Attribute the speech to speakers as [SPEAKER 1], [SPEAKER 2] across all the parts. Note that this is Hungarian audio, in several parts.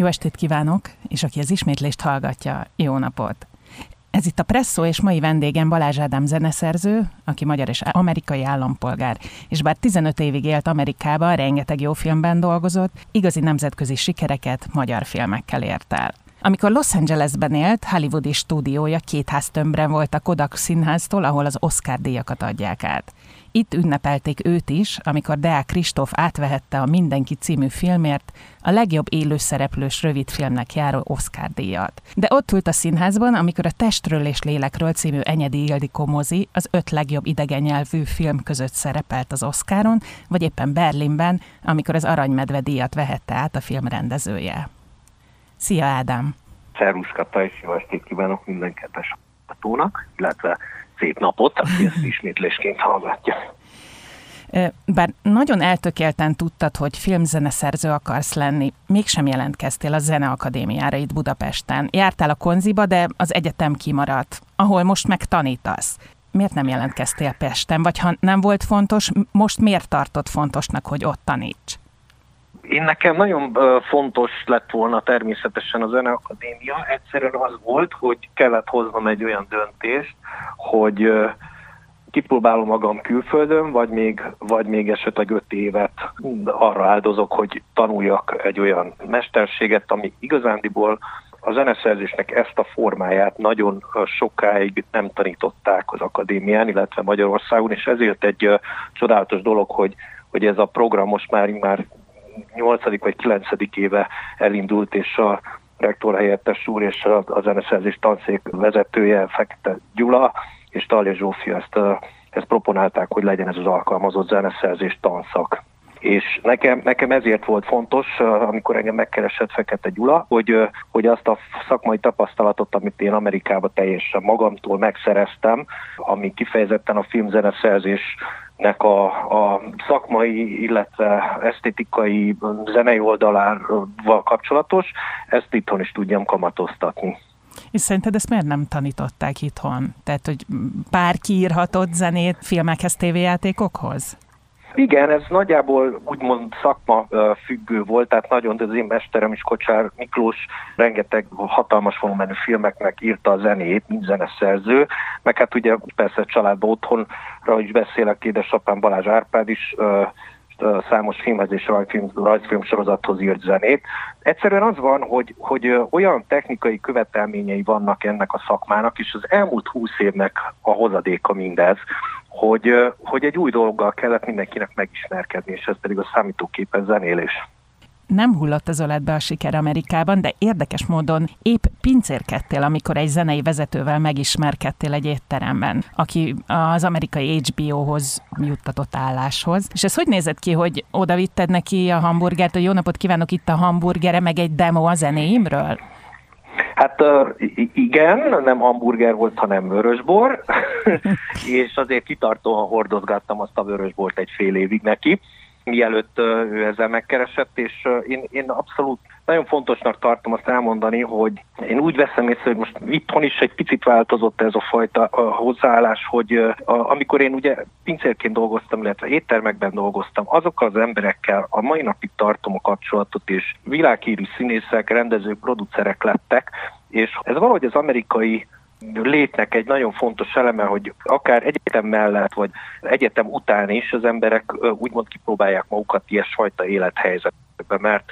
[SPEAKER 1] Jó estét kívánok, és aki az ismétlést hallgatja, jó napot! Ez itt a Presszó, és mai vendégem Balázs Ádám zeneszerző, aki magyar és amerikai állampolgár, és bár 15 évig élt Amerikában, rengeteg jó filmben dolgozott, igazi nemzetközi sikereket magyar filmekkel ért el. Amikor Los Angelesben élt, hollywoodi stúdiója két háztömbren volt a Kodak színháztól, ahol az Oscar díjakat adják át. Itt ünnepelték őt is, amikor Deák Kristóf átvehette a Mindenki című filmért a legjobb élőszereplős rövidfilmnek járó Oscar díjat. De ott ült a színházban, amikor a Testről és Lélekről című Enyedi Ildikó mozi az öt legjobb idegen nyelvű film között szerepelt az Oscaron, vagy éppen Berlinben, amikor az Aranymedve díjat vehette át a film rendezője. Szia Ádám!
[SPEAKER 2] Szervusz Kata, és jó estét kívánok minden kedves hallgatónak, illetve szép napot, aki ezt ismétlésként hallgatja.
[SPEAKER 1] Bár nagyon eltökélten tudtad, hogy filmzeneszerző akarsz lenni, mégsem jelentkeztél a Zeneakadémiára itt Budapesten. Jártál a konziba, de az egyetem kimaradt, ahol most meg tanítasz. Miért nem jelentkeztél Pesten? Vagy ha nem volt fontos, most miért tartott fontosnak, hogy ott taníts?
[SPEAKER 2] Én nekem nagyon fontos lett volna természetesen a Zeneakadémia. Egyszerűen az volt, hogy kellett hoznom egy olyan döntést, hogy kipróbálom magam külföldön, vagy még, vagy még esetleg öt évet arra áldozok, hogy tanuljak egy olyan mesterséget, ami igazándiból a zeneszerzésnek ezt a formáját nagyon sokáig nem tanították az akadémián, illetve Magyarországon, és ezért egy csodálatos dolog, hogy, hogy ez a program most már, már 8. vagy 9. éve elindult, és a rektor helyettes úr és a, zeneszerzés tanszék vezetője, Fekete Gyula és Talja Zsófia ezt, ezt proponálták, hogy legyen ez az alkalmazott zeneszerzés tanszak. És nekem, nekem ezért volt fontos, amikor engem megkeresett Fekete Gyula, hogy, hogy azt a szakmai tapasztalatot, amit én Amerikában teljesen magamtól megszereztem, ami kifejezetten a filmzeneszerzés nek a, a szakmai, illetve esztétikai zenei oldalával kapcsolatos, ezt itthon is tudjam kamatoztatni.
[SPEAKER 1] És szerinted ezt miért nem tanították itthon? Tehát, hogy bárki írhatott zenét filmekhez, tévéjátékokhoz?
[SPEAKER 2] Igen, ez nagyjából úgymond szakma függő volt, tehát nagyon, de az én mesterem is Kocsár Miklós rengeteg hatalmas volumenű filmeknek írta a zenét, mint zeneszerző, meg hát ugye persze családban otthonra is beszélek, édesapám Balázs Árpád is számos filmhez és rajzfilm, rajzfilm sorozathoz írt zenét. Egyszerűen az van, hogy, hogy olyan technikai követelményei vannak ennek a szakmának, és az elmúlt húsz évnek a hozadéka mindez, hogy, hogy egy új dologgal kellett mindenkinek megismerkedni, és ez pedig a számítóképen zenélés
[SPEAKER 1] nem hullott az öletbe a siker Amerikában, de érdekes módon épp pincérkedtél, amikor egy zenei vezetővel megismerkedtél egy étteremben, aki az amerikai HBO-hoz juttatott álláshoz. És ez hogy nézett ki, hogy oda vitted neki a hamburgert, hogy jó napot kívánok, itt a hamburgere, meg egy demo a zenéimről?
[SPEAKER 2] Hát igen, nem hamburger volt, hanem vörösbor, és azért kitartóan hordozgattam azt a vörösbort egy fél évig neki mielőtt ő ezzel megkeresett, és én, én abszolút nagyon fontosnak tartom azt elmondani, hogy én úgy veszem észre, hogy most itthon is egy picit változott ez a fajta hozzáállás, hogy a, amikor én ugye pincérként dolgoztam, illetve éttermekben dolgoztam, azokkal az emberekkel a mai napig tartom a kapcsolatot, és világhírű színészek, rendezők, producerek lettek, és ez valahogy az amerikai létnek egy nagyon fontos eleme, hogy akár egyetem mellett, vagy egyetem után is az emberek úgymond kipróbálják magukat ilyesfajta élethelyzetbe, mert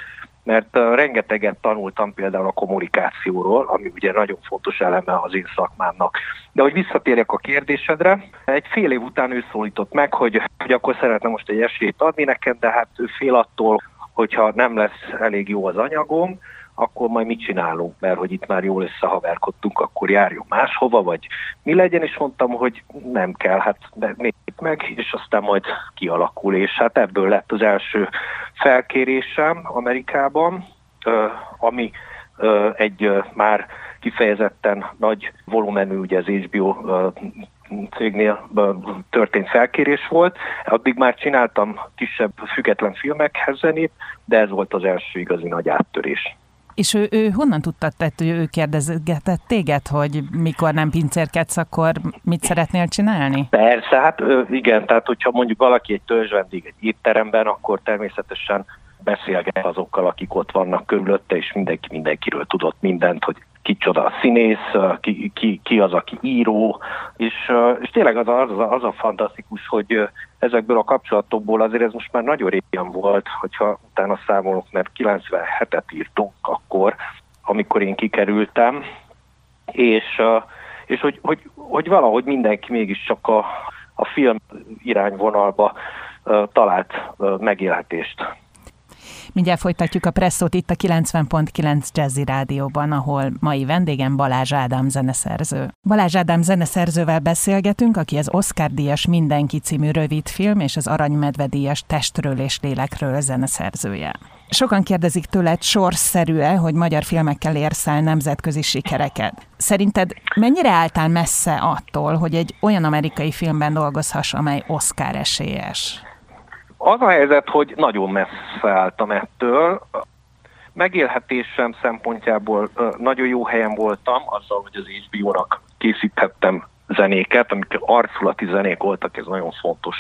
[SPEAKER 2] mert rengeteget tanultam például a kommunikációról, ami ugye nagyon fontos eleme az én szakmámnak. De hogy visszatérjek a kérdésedre, egy fél év után ő szólított meg, hogy, hogy akkor szeretne most egy esélyt adni nekem, de hát ő fél attól, hogyha nem lesz elég jó az anyagom, akkor majd mit csinálunk, mert hogy itt már jól összehaverkodtunk, akkor járjunk máshova, vagy mi legyen, és mondtam, hogy nem kell, hát nézzük meg, és aztán majd kialakul, és hát ebből lett az első felkérésem Amerikában, ami egy már kifejezetten nagy volumenű, ugye az HBO cégnél történt felkérés volt. Addig már csináltam kisebb független filmekhez zenét, de ez volt az első igazi nagy áttörés.
[SPEAKER 1] És ő, ő honnan tudta, tehát ő kérdezgetett téged, hogy mikor nem pincérkedsz, akkor mit szeretnél csinálni?
[SPEAKER 2] Persze, hát igen, tehát hogyha mondjuk valaki egy törzsvendég egy étteremben, akkor természetesen beszélget azokkal, akik ott vannak körülötte, és mindenki mindenkiről tudott mindent, hogy kicsoda a színész, ki, ki, ki az, aki író, és, és tényleg az az, a, az a fantasztikus, hogy ezekből a kapcsolatokból azért ez most már nagyon régen volt, hogyha utána számolok, mert 97-et írtunk akkor, amikor én kikerültem, és, és hogy, hogy, hogy valahogy mindenki mégiscsak a, a film irányvonalba talált megélhetést.
[SPEAKER 1] Mindjárt folytatjuk a presszót itt a 90.9 Jazzy Rádióban, ahol mai vendégem Balázs Ádám zeneszerző. Balázs Ádám zeneszerzővel beszélgetünk, aki az Oscar-díjas Mindenki című rövidfilm és az Aranymedve-díjas Testről és Lélekről zeneszerzője. Sokan kérdezik tőled sorszerű-e, hogy magyar filmekkel érsz el nemzetközi sikereket. Szerinted mennyire álltál messze attól, hogy egy olyan amerikai filmben dolgozhass, amely Oscar esélyes?
[SPEAKER 2] Az a helyzet, hogy nagyon messze álltam ettől. Megélhetésem szempontjából nagyon jó helyen voltam, azzal, hogy az HBO-nak készíthettem zenéket, amik arculati zenék voltak, ez nagyon fontos,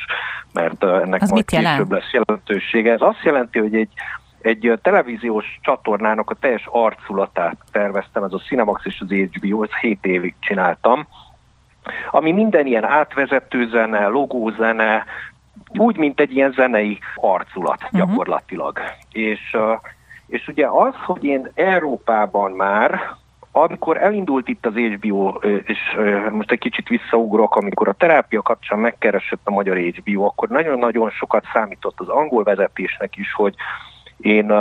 [SPEAKER 2] mert ennek
[SPEAKER 1] az
[SPEAKER 2] majd
[SPEAKER 1] később
[SPEAKER 2] jelent? lesz jelentősége. Ez azt jelenti, hogy egy, egy televíziós csatornának a teljes arculatát terveztem, ez a Cinemax és az HBO, ezt 7 évig csináltam, ami minden ilyen átvezető zene, logózene, úgy, mint egy ilyen zenei arculat uh-huh. gyakorlatilag. És, és ugye az, hogy én Európában már amikor elindult itt az HBO, és most egy kicsit visszaugrok, amikor a terápia kapcsán megkeresett a magyar HBO, akkor nagyon-nagyon sokat számított az angol vezetésnek is, hogy én,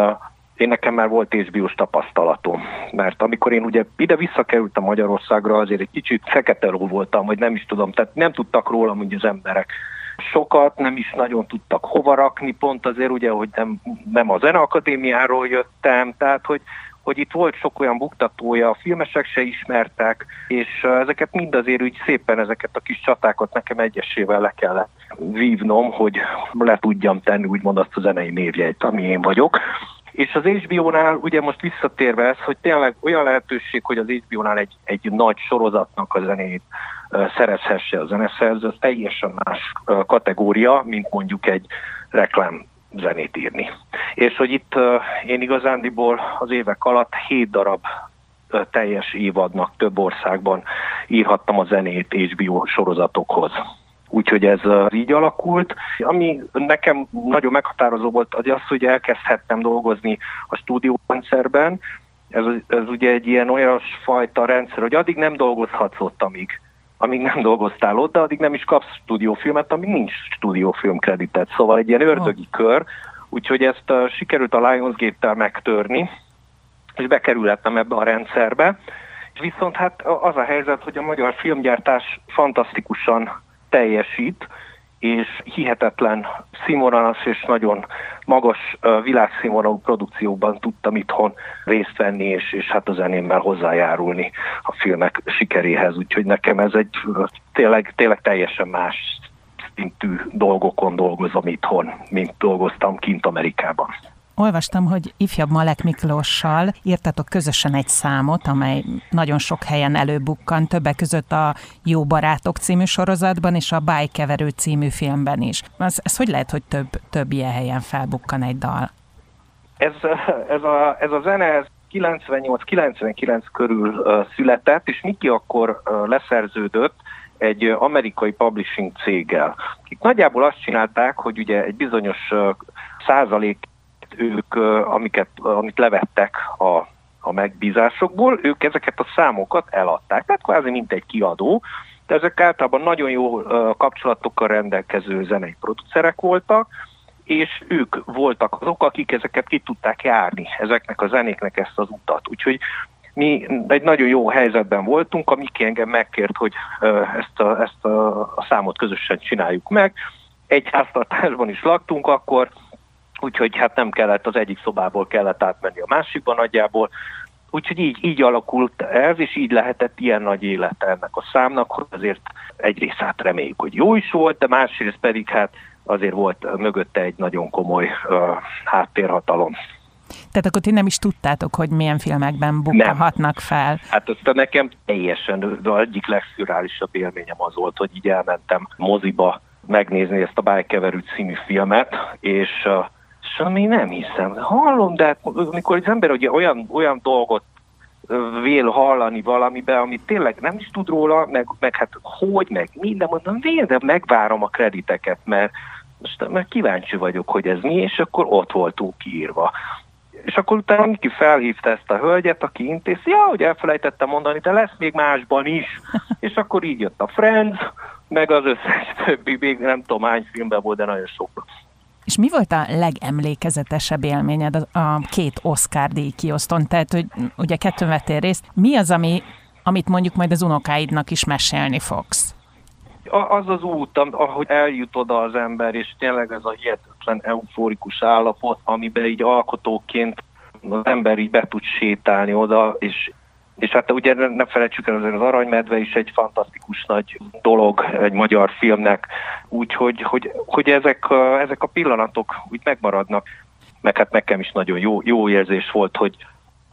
[SPEAKER 2] én nekem már volt HBO-s tapasztalatom. Mert amikor én ugye ide visszakerültem Magyarországra, azért egy kicsit fekete voltam, vagy nem is tudom, tehát nem tudtak rólam ugye az emberek sokat, nem is nagyon tudtak hova rakni, pont azért ugye, hogy nem, nem a Zeneakadémiáról jöttem, tehát hogy, hogy itt volt sok olyan buktatója, a filmesek se ismertek, és ezeket mind azért úgy szépen ezeket a kis csatákat nekem egyesével le kellett vívnom, hogy le tudjam tenni úgymond azt a zenei névjegyt, ami én vagyok. És az HBO-nál ugye most visszatérve ez, hogy tényleg olyan lehetőség, hogy az HBO-nál egy, egy nagy sorozatnak a zenét szerezhesse a zeneszerző, az teljesen más kategória, mint mondjuk egy reklám zenét írni. És hogy itt én igazándiból az évek alatt hét darab teljes évadnak több országban írhattam a zenét HBO sorozatokhoz. Úgyhogy ez így alakult. Ami nekem nagyon meghatározó volt, az az, hogy elkezdhettem dolgozni a stúdiórendszerben. Ez, ez ugye egy ilyen olyan fajta rendszer, hogy addig nem dolgozhatsz ott, amíg amíg nem dolgoztál ott, de addig nem is kapsz stúdiófilmet, amíg nincs stúdiófilm kreditet. Szóval egy ilyen ördögi kör, úgyhogy ezt uh, sikerült a Lionsgate-tel megtörni, és bekerülhettem ebbe a rendszerbe. És viszont hát az a helyzet, hogy a magyar filmgyártás fantasztikusan teljesít, és hihetetlen színvonalas és nagyon magas világszínvonalú produkcióban tudtam itthon részt venni, és, és hát a zenémmel hozzájárulni a filmek sikeréhez. Úgyhogy nekem ez egy tényleg, tényleg teljesen más szintű dolgokon dolgozom itthon, mint dolgoztam kint Amerikában.
[SPEAKER 1] Olvastam, hogy ifjabb Malek Miklóssal írtatok közösen egy számot, amely nagyon sok helyen előbukkan, többek között a Jó Barátok című sorozatban és a Bájkeverő című filmben is. Ez, ez hogy lehet, hogy több, több ilyen helyen felbukkan egy dal?
[SPEAKER 2] Ez, ez, a, ez a zene ez 98-99 körül született, és Miki akkor leszerződött egy amerikai publishing céggel. Akik nagyjából azt csinálták, hogy ugye egy bizonyos százalék ők, amiket, amit levettek a, a megbízásokból, ők ezeket a számokat eladták. Tehát kvázi mint egy kiadó, de ezek általában nagyon jó kapcsolatokkal rendelkező zenei producerek voltak, és ők voltak azok, akik ezeket ki tudták járni, ezeknek a zenéknek ezt az utat. Úgyhogy mi egy nagyon jó helyzetben voltunk, amik engem megkért, hogy ezt a, ezt a, a számot közösen csináljuk meg. Egy háztartásban is laktunk akkor, úgyhogy hát nem kellett az egyik szobából kellett átmenni a másikba nagyjából, Úgyhogy így, így alakult ez, és így lehetett ilyen nagy élete ennek a számnak, hogy azért egyrészt hát reméljük, hogy jó is volt, de másrészt pedig hát azért volt mögötte egy nagyon komoly uh, háttérhatalom.
[SPEAKER 1] Tehát akkor ti nem is tudtátok, hogy milyen filmekben bukkanhatnak fel?
[SPEAKER 2] Hát azt nekem teljesen az egyik legszürálisabb élményem az volt, hogy így elmentem moziba megnézni ezt a Bájkeverű című filmet, és uh, És ami nem hiszem. Hallom, de hát, amikor az ember ugye olyan, olyan dolgot vél hallani valamibe, amit tényleg nem is tud róla, meg, meg hát hogy, meg minden, mondom, vél, de megvárom a krediteket, mert most mert kíváncsi vagyok, hogy ez mi, és akkor ott voltunk kiírva. És akkor utána Miki felhívta ezt a hölgyet, aki intézi, ja, hogy elfelejtettem mondani, de lesz még másban is. És akkor így jött a Friends, meg az összes többi, még nem tudom hány filmben volt, de nagyon sok.
[SPEAKER 1] És mi volt a legemlékezetesebb élményed a két Oscar díj kioszton? Tehát, hogy ugye kettőn vettél részt. Mi az, ami, amit mondjuk majd az unokáidnak is mesélni fogsz?
[SPEAKER 2] Az az út, ahogy eljut oda az ember, és tényleg ez a hihetetlen euforikus állapot, amiben így alkotóként az ember így be tud sétálni oda, és és hát ugye ne felejtsük el, azért az Aranymedve is egy fantasztikus nagy dolog egy magyar filmnek, úgyhogy hogy, hogy ezek, a, ezek a pillanatok úgy megmaradnak, meg hát nekem is nagyon jó, jó érzés volt, hogy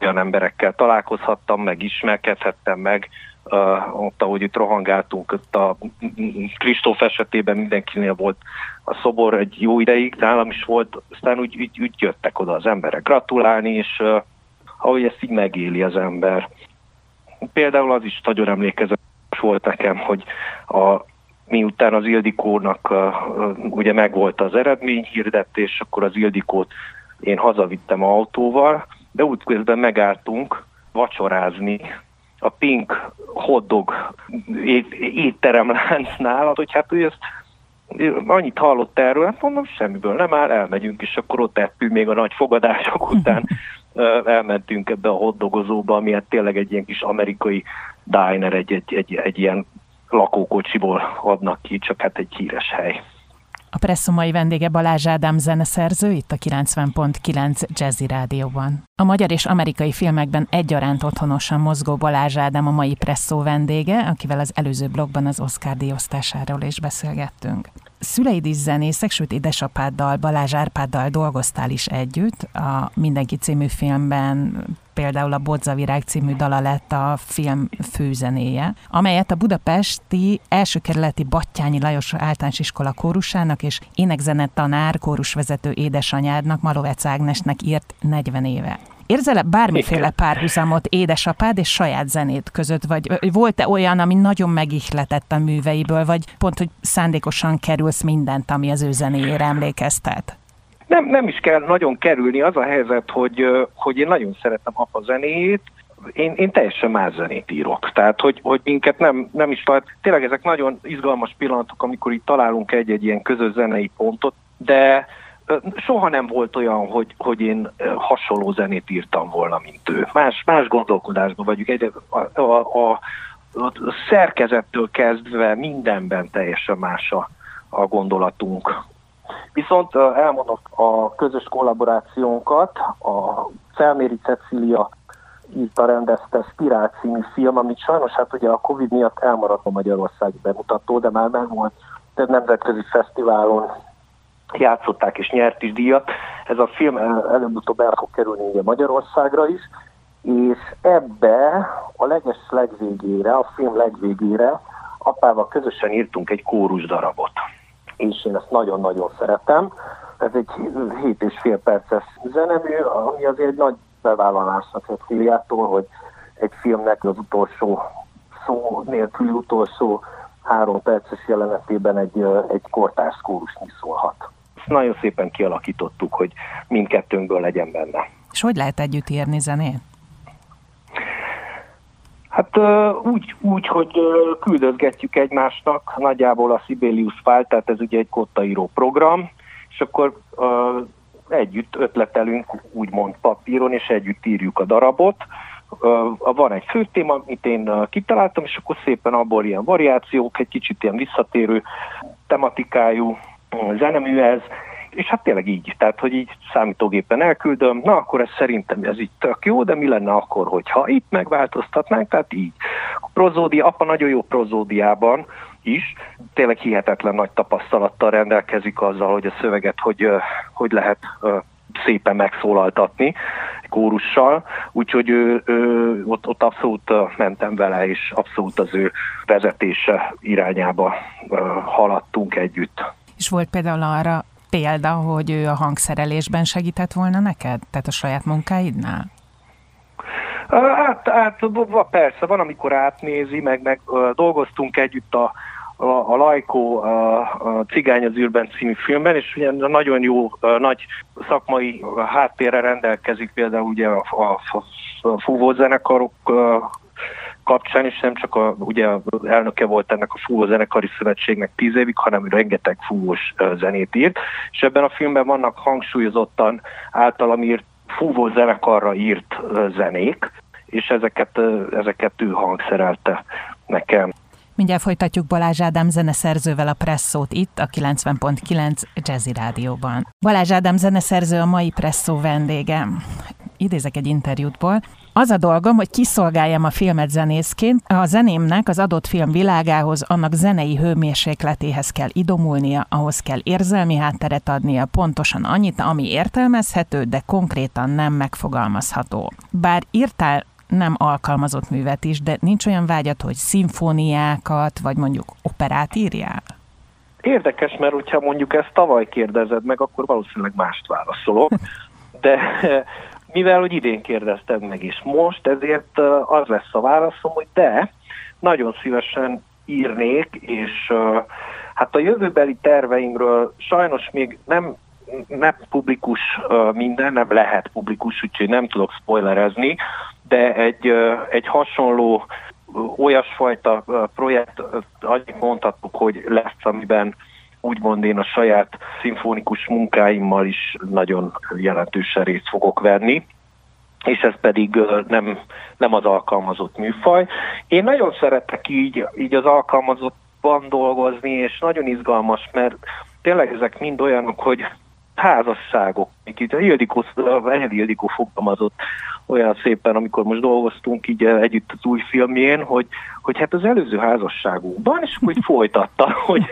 [SPEAKER 2] olyan emberekkel találkozhattam, meg ismerkedhettem meg, uh, ott, ahogy itt rohangáltunk, ott a Kristóf esetében mindenkinél volt a szobor egy jó ideig, nálam is volt, aztán úgy, úgy, úgy jöttek oda az emberek gratulálni, és uh, ahogy ezt így megéli az ember. Például az is nagyon emlékezetes volt nekem, hogy a, miután az Ildikónak ugye megvolt az eredményhirdetés, akkor az Ildikót én hazavittem autóval, de útközben megálltunk vacsorázni a Pink Hotdog étteremláncnál, hogy hát ő ezt annyit hallott erről, hát mondom, semmiből nem áll, elmegyünk, és akkor ott ettünk még a nagy fogadások után elmentünk ebbe a hotdogozóba, ami hát tényleg egy ilyen kis amerikai diner, egy, egy, egy, egy ilyen lakókocsiból adnak ki, csak hát egy híres hely.
[SPEAKER 1] A Presszó mai vendége Balázs Ádám zeneszerző itt a 90.9 Jazzy Rádióban. A magyar és amerikai filmekben egyaránt otthonosan mozgó Balázs Ádám a mai Presszó vendége, akivel az előző blogban az Oscar díjosztásáról is beszélgettünk. Szüleid is zenészek, sőt édesapáddal, Balázs Árpáddal dolgoztál is együtt. A Mindenki című filmben például a Bodzavirág című dala lett a film főzenéje, amelyet a budapesti első kerületi Battyányi Lajos általános iskola kórusának és énekzenet tanár, kórusvezető édesanyádnak, Malovec Ágnesnek írt 40 éve. Érzel-e bármiféle párhuzamot édesapád és saját zenét között, vagy volt-e olyan, ami nagyon megihletett a műveiből, vagy pont, hogy szándékosan kerülsz mindent, ami az ő zenéjére emlékeztet?
[SPEAKER 2] Nem, nem is kell nagyon kerülni. Az a helyzet, hogy, hogy én nagyon szeretem apa zenéjét, én, én teljesen más zenét írok. Tehát, hogy, hogy minket nem, nem is tart. Tényleg ezek nagyon izgalmas pillanatok, amikor itt találunk egy-egy ilyen közös zenei pontot, de soha nem volt olyan, hogy, hogy én hasonló zenét írtam volna, mint ő. Más, más gondolkodásban vagyunk. Egy, a, a, a, a szerkezettől kezdve mindenben teljesen más a, a gondolatunk. Viszont elmondok a közös kollaborációnkat, a Felméri Cecília írta, rendezte Spirál című film, amit sajnos hát ugye a Covid miatt elmaradt a Magyarországi bemutató, de már meg volt több nemzetközi fesztiválon játszották és nyert is díjat. Ez a film előbb-utóbb el fog kerülni ugye Magyarországra is, és ebbe a leges legvégére, a film legvégére apával közösen írtunk egy kórus darabot. És én ezt nagyon-nagyon szeretem. Ez egy 7 és fél perces zenemű, ami azért egy nagy bevállalásnak egy filiától, hogy egy filmnek az utolsó szó nélküli utolsó három perces jelenetében egy, egy kortárs kórusnyi szólhat nagyon szépen kialakítottuk, hogy mindkettőnkből legyen benne.
[SPEAKER 1] És hogy lehet együtt írni zenét?
[SPEAKER 2] Hát úgy, úgy, hogy küldözgetjük egymásnak nagyjából a Sibelius fájlt, tehát ez ugye egy kottaíró program, és akkor együtt ötletelünk úgymond papíron, és együtt írjuk a darabot. Van egy fő téma, amit én kitaláltam, és akkor szépen abból ilyen variációk, egy kicsit ilyen visszatérő tematikájú zeneműhez, és hát tényleg így, tehát hogy így számítógépen elküldöm, na akkor ez szerintem ez így tök jó, de mi lenne akkor, hogyha itt megváltoztatnánk, tehát így. A prozódia, apa nagyon jó prozódiában is, tényleg hihetetlen nagy tapasztalattal rendelkezik azzal, hogy a szöveget hogy, hogy lehet szépen megszólaltatni kórussal, úgyhogy ő, ő, ott, ott abszolút mentem vele, és abszolút az ő vezetése irányába haladtunk együtt.
[SPEAKER 1] És volt például arra példa, hogy ő a hangszerelésben segített volna neked? Tehát a saját munkáidnál?
[SPEAKER 2] Hát, hát persze, van, amikor átnézi, meg, meg dolgoztunk együtt a, a, a Lajkó a, a Cigány az űrben című filmben, és ugye nagyon jó, nagy szakmai háttérre rendelkezik például ugye a, a, a fúvózenekarok kapcsán, és nem csak a, ugye az elnöke volt ennek a fúvó zenekari szövetségnek tíz évig, hanem rengeteg fúvós zenét írt, és ebben a filmben vannak hangsúlyozottan általam írt fúvó zenekarra írt zenék, és ezeket, ezeket ő hangszerelte nekem.
[SPEAKER 1] Mindjárt folytatjuk Balázs Ádám zeneszerzővel a Presszót itt, a 90.9 Jazzy Rádióban. Balázs Ádám zeneszerző a mai Presszó vendége. Idézek egy interjútból. Az a dolgom, hogy kiszolgáljam a filmet zenészként, a zenémnek az adott film világához, annak zenei hőmérsékletéhez kell idomulnia, ahhoz kell érzelmi hátteret adnia, pontosan annyit, ami értelmezhető, de konkrétan nem megfogalmazható. Bár írtál nem alkalmazott művet is, de nincs olyan vágyat, hogy szimfóniákat, vagy mondjuk operát írjál?
[SPEAKER 2] Érdekes, mert hogyha mondjuk ezt tavaly kérdezed meg, akkor valószínűleg mást válaszolok. De mivel, hogy idén kérdezted meg is most, ezért az lesz a válaszom, hogy de, nagyon szívesen írnék, és hát a jövőbeli terveimről sajnos még nem nem publikus minden, nem lehet publikus, úgyhogy nem tudok spoilerezni, de egy, egy hasonló olyasfajta projekt, annyit mondhatok, hogy lesz, amiben úgymond én a saját szimfonikus munkáimmal is nagyon jelentősen részt fogok venni és ez pedig nem, nem az alkalmazott műfaj. Én nagyon szeretek így, így az alkalmazottban dolgozni, és nagyon izgalmas, mert tényleg ezek mind olyanok, hogy házasságok. Itt a Ildikó, Enyedi Ildikó fogalmazott olyan szépen, amikor most dolgoztunk így együtt az új filmjén, hogy, hogy hát az előző házasságunkban, és így folytatta, hogy,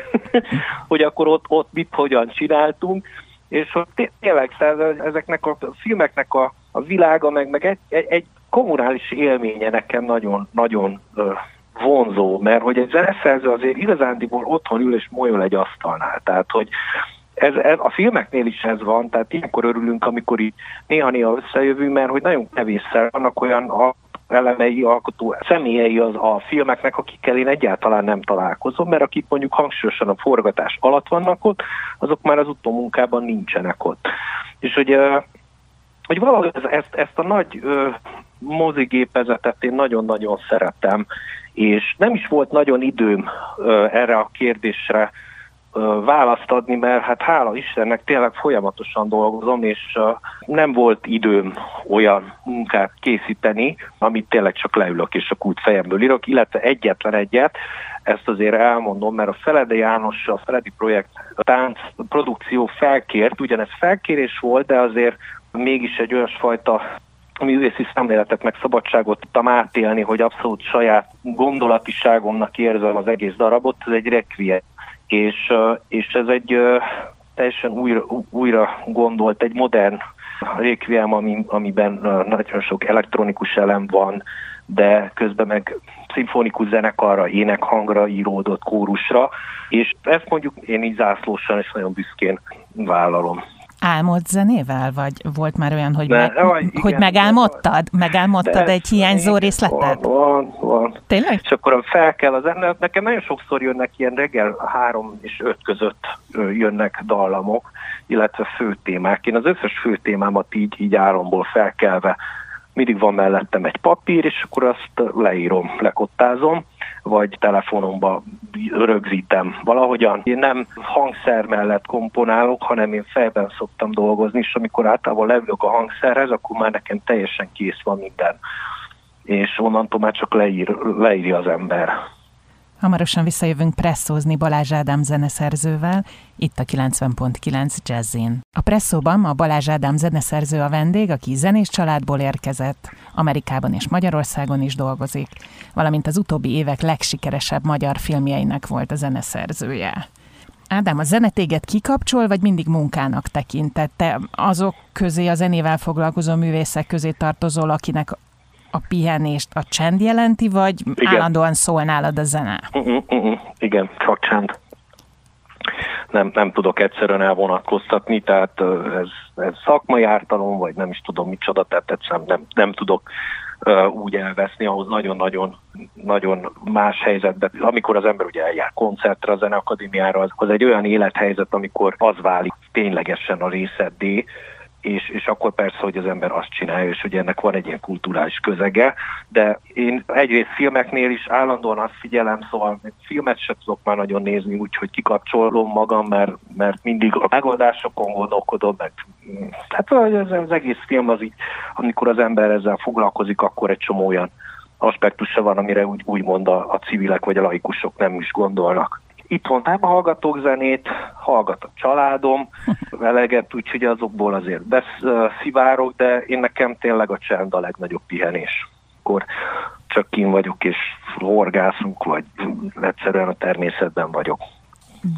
[SPEAKER 2] hogy akkor ott, ott mit hogyan csináltunk, és hogy tényleg ezeknek a filmeknek a, a világa, meg, meg egy, egy, egy kommunális élménye nekem nagyon, nagyon vonzó, mert hogy egy zeneszerző azért igazándiból otthon ül és molyol egy asztalnál. Tehát, hogy ez, ez, a filmeknél is ez van, tehát ilyenkor örülünk, amikor így néha-néha összejövünk, mert hogy nagyon kevésszer vannak olyan a elemei, alkotó személyei az a filmeknek, akikkel én egyáltalán nem találkozom, mert akik mondjuk hangsúlyosan a forgatás alatt vannak ott, azok már az utómunkában nincsenek ott. És hogy, hogy valahogy ezt, ezt a nagy mozigépezetet én nagyon-nagyon szeretem, és nem is volt nagyon időm erre a kérdésre választ adni, mert hát hála Istennek tényleg folyamatosan dolgozom, és nem volt időm olyan munkát készíteni, amit tényleg csak leülök és a kult fejemből írok, illetve egyetlen egyet, ezt azért elmondom, mert a Felede János, a Feledi projekt a tánc produkció felkért, ugyanez felkérés volt, de azért mégis egy olyasfajta művészi szemléletet, meg szabadságot tudtam átélni, hogy abszolút saját gondolatiságomnak érzem az egész darabot, ez egy requiem és, és ez egy teljesen újra, újra gondolt, egy modern requiem, ami, amiben nagyon sok elektronikus elem van, de közben meg szimfonikus zenekarra, énekhangra íródott kórusra, és ezt mondjuk én így zászlósan és nagyon büszkén vállalom
[SPEAKER 1] álmod zenével? Vagy volt már olyan, hogy, me, jaj, igen, hogy megálmodtad? Megálmodtad egy hiányzó részletet?
[SPEAKER 2] Van, van, van.
[SPEAKER 1] Tényleg?
[SPEAKER 2] És akkor fel kell az ennek. Nekem nagyon sokszor jönnek ilyen reggel három és öt között jönnek dallamok, illetve főtémák. Én az összes főtémámat így, így álomból felkelve mindig van mellettem egy papír, és akkor azt leírom, lekottázom, vagy telefonomba rögzítem valahogyan. Én nem hangszer mellett komponálok, hanem én fejben szoktam dolgozni, és amikor általában leülök a hangszerhez, akkor már nekem teljesen kész van minden. És onnantól már csak leír, leírja az ember.
[SPEAKER 1] Hamarosan visszajövünk presszózni Balázs Ádám zeneszerzővel, itt a 90.9 Jazzin. A presszóban a Balázs Ádám zeneszerző a vendég, aki zenés családból érkezett, Amerikában és Magyarországon is dolgozik, valamint az utóbbi évek legsikeresebb magyar filmjeinek volt a zeneszerzője. Ádám, a zenetéget kikapcsol, vagy mindig munkának tekintette? Azok közé, a zenével foglalkozó művészek közé tartozol, akinek a pihenést a csend jelenti, vagy Igen. állandóan szól nálad a zene?
[SPEAKER 2] Uh-uh, uh-uh. Igen, csak csend. nem, nem tudok egyszerűen elvonatkoztatni, tehát ez, ez szakmai ártalom, vagy nem is tudom micsoda, tehát egyszerűen nem, nem tudok úgy elveszni, ahhoz nagyon-nagyon nagyon más helyzetben, amikor az ember ugye eljár koncertre a Zeneakadémiára, az, az egy olyan élethelyzet, amikor az válik ténylegesen a részeddé, és, és akkor persze, hogy az ember azt csinálja, és hogy ennek van egy ilyen kulturális közege, de én egyrészt filmeknél is állandóan azt figyelem, szóval filmet sem tudok már nagyon nézni, úgyhogy kikapcsolom magam, mert, mert mindig a megoldásokon gondolkodom, meg hát az, az egész film az így, amikor az ember ezzel foglalkozik, akkor egy csomó olyan aspektusa van, amire úgy, úgymond a, a civilek vagy a laikusok nem is gondolnak itthon nem hallgatok zenét, hallgat a családom, eleget, úgyhogy azokból azért beszivárok, de én nekem tényleg a csend a legnagyobb pihenés. Akkor csak kín vagyok, és horgászunk, vagy egyszerűen a természetben vagyok.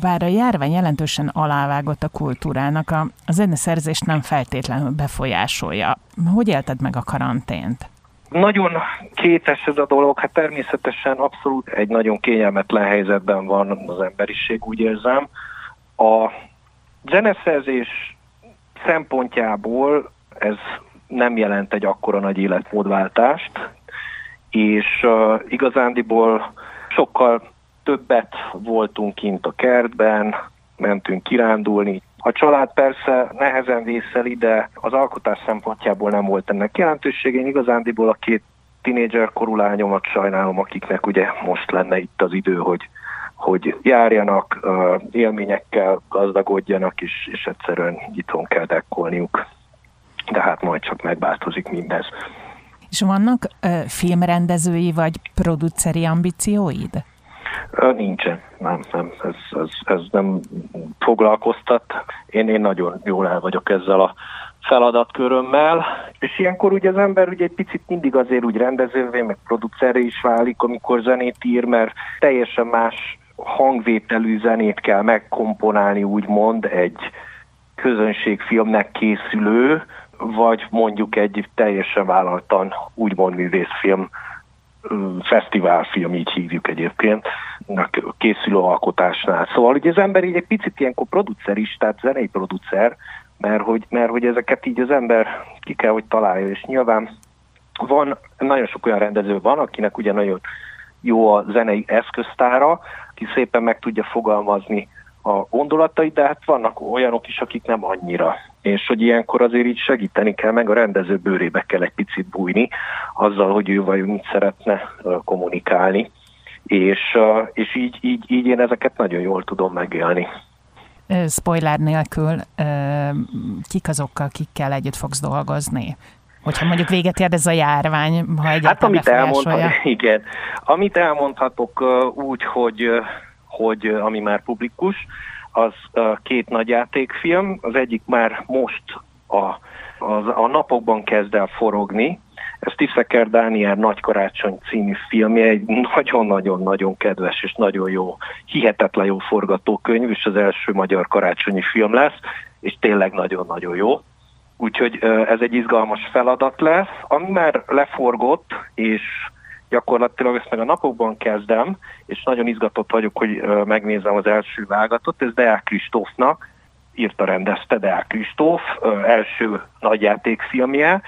[SPEAKER 1] Bár a járvány jelentősen alávágott a kultúrának, a, zeneszerzést nem feltétlenül befolyásolja. Hogy élted meg a karantént?
[SPEAKER 2] Nagyon kétes ez a dolog, hát természetesen abszolút egy nagyon kényelmetlen helyzetben van az emberiség, úgy érzem. A zeneszerzés szempontjából ez nem jelent egy akkora nagy életmódváltást, és uh, igazándiból sokkal többet voltunk kint a kertben, mentünk kirándulni, a család persze nehezen vészeli, de az alkotás szempontjából nem volt ennek jelentősége. Én igazándiból a két tinédzser korú lányomat sajnálom, akiknek ugye most lenne itt az idő, hogy, hogy járjanak, élményekkel gazdagodjanak, és, és egyszerűen itthon kell dekkolniuk. De hát majd csak megváltozik mindez.
[SPEAKER 1] És vannak ö, filmrendezői vagy produceri ambícióid?
[SPEAKER 2] Nincsen, nem, nem, ez, ez, ez nem foglalkoztat. Én, én nagyon jól el vagyok ezzel a feladatkörömmel, és ilyenkor ugye az ember ugye egy picit mindig azért úgy rendezővé, meg producerre is válik, amikor zenét ír, mert teljesen más hangvételű zenét kell megkomponálni, úgymond egy közönségfilmnek készülő, vagy mondjuk egy teljesen vállaltan úgymond művészfilm fesztiválfilm, így hívjuk egyébként, készülő alkotásnál. Szóval ugye az ember így egy picit ilyenkor producer is, tehát zenei producer, mert hogy, mert hogy ezeket így az ember ki kell, hogy találja, és nyilván van, nagyon sok olyan rendező van, akinek ugye nagyon jó a zenei eszköztára, ki szépen meg tudja fogalmazni a gondolatait, de hát vannak olyanok is, akik nem annyira. És hogy ilyenkor azért így segíteni kell, meg a rendező bőrébe kell egy picit bújni, azzal, hogy ő vajon mit szeretne kommunikálni. És, és így, így, így én ezeket nagyon jól tudom megélni.
[SPEAKER 1] Spoiler nélkül, kik azokkal, kikkel együtt fogsz dolgozni? Hogyha mondjuk véget ér ez a járvány, ha egyáltalán hát, amit elmondhatok,
[SPEAKER 2] igen. Amit elmondhatok úgy, hogy hogy ami már publikus, az két nagy játékfilm, az egyik már most a, a, a napokban kezd el forogni, ez Tiszeker Dániel Nagy Karácsony című filmje, egy nagyon-nagyon-nagyon kedves és nagyon jó, hihetetlen jó forgatókönyv, és az első magyar karácsonyi film lesz, és tényleg nagyon-nagyon jó. Úgyhogy ez egy izgalmas feladat lesz. Ami már leforgott, és gyakorlatilag ezt meg a napokban kezdem, és nagyon izgatott vagyok, hogy megnézem az első vágatot. Ez Deák Kristófnak, írta, rendezte Deák Kristóf, első nagyjátékfilmje,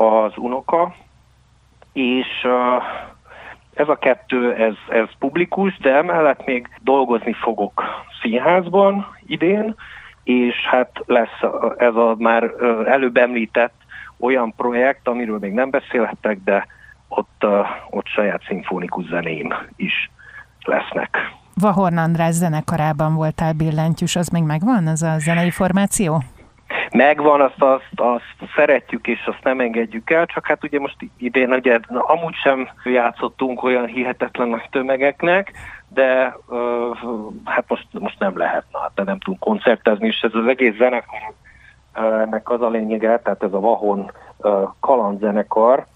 [SPEAKER 2] az Unoka, és ez a kettő, ez, ez publikus, de emellett még dolgozni fogok színházban idén, és hát lesz ez a már előbb említett olyan projekt, amiről még nem beszélhetek, de ott, ott saját szimfonikus zeném is lesznek.
[SPEAKER 1] Vahorn András zenekarában voltál billentyűs, az még megvan, az a zenei formáció?
[SPEAKER 2] Megvan, azt, azt, azt szeretjük és azt nem engedjük el, csak hát ugye most idén ugye amúgy sem játszottunk olyan hihetetlen nagy tömegeknek, de uh, hát most, most nem lehet, na, hát nem tudunk koncertezni, és ez az egész zenekar ennek az a lényege, tehát ez a Vahon kalandzenekar,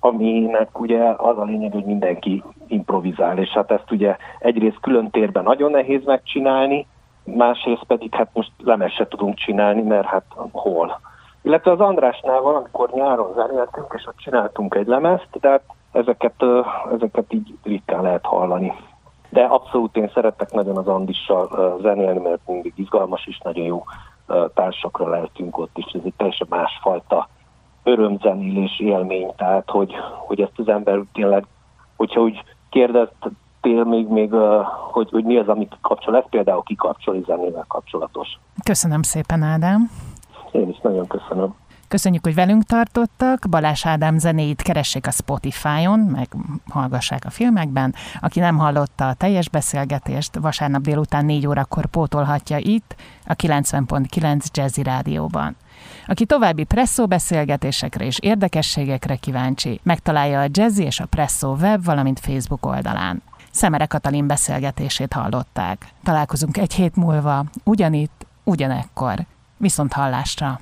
[SPEAKER 2] aminek ugye az a lényeg, hogy mindenki improvizál, és hát ezt ugye egyrészt külön térben nagyon nehéz megcsinálni, másrészt pedig hát most lemez se tudunk csinálni, mert hát hol. Illetve az Andrásnál van, amikor nyáron zenéltünk, és ott csináltunk egy lemezt, de hát ezeket, ezeket így ritkán lehet hallani. de abszolút én szeretek nagyon az Andissal zenélni, mert mindig izgalmas és nagyon jó társakra lehetünk ott, és ez egy teljesen másfajta örömzenélés élmény, tehát hogy, hogy ezt az ember tényleg, hogyha úgy kérdeztél még, még hogy, hogy mi az, ami kikapcsol, ez például kikapcsoli zenével kapcsolatos.
[SPEAKER 1] Köszönöm szépen, Ádám.
[SPEAKER 2] Én is nagyon köszönöm.
[SPEAKER 1] Köszönjük, hogy velünk tartottak. Balás Ádám zenéit keressék a Spotify-on, meg hallgassák a filmekben. Aki nem hallotta a teljes beszélgetést, vasárnap délután 4 órakor pótolhatja itt, a 90.9 Jazzy Rádióban. Aki további Presszó beszélgetésekre és érdekességekre kíváncsi, megtalálja a Jazzy és a Presszó web, valamint Facebook oldalán. Szemere Katalin beszélgetését hallották. Találkozunk egy hét múlva, ugyanitt, ugyanekkor. Viszont hallásra!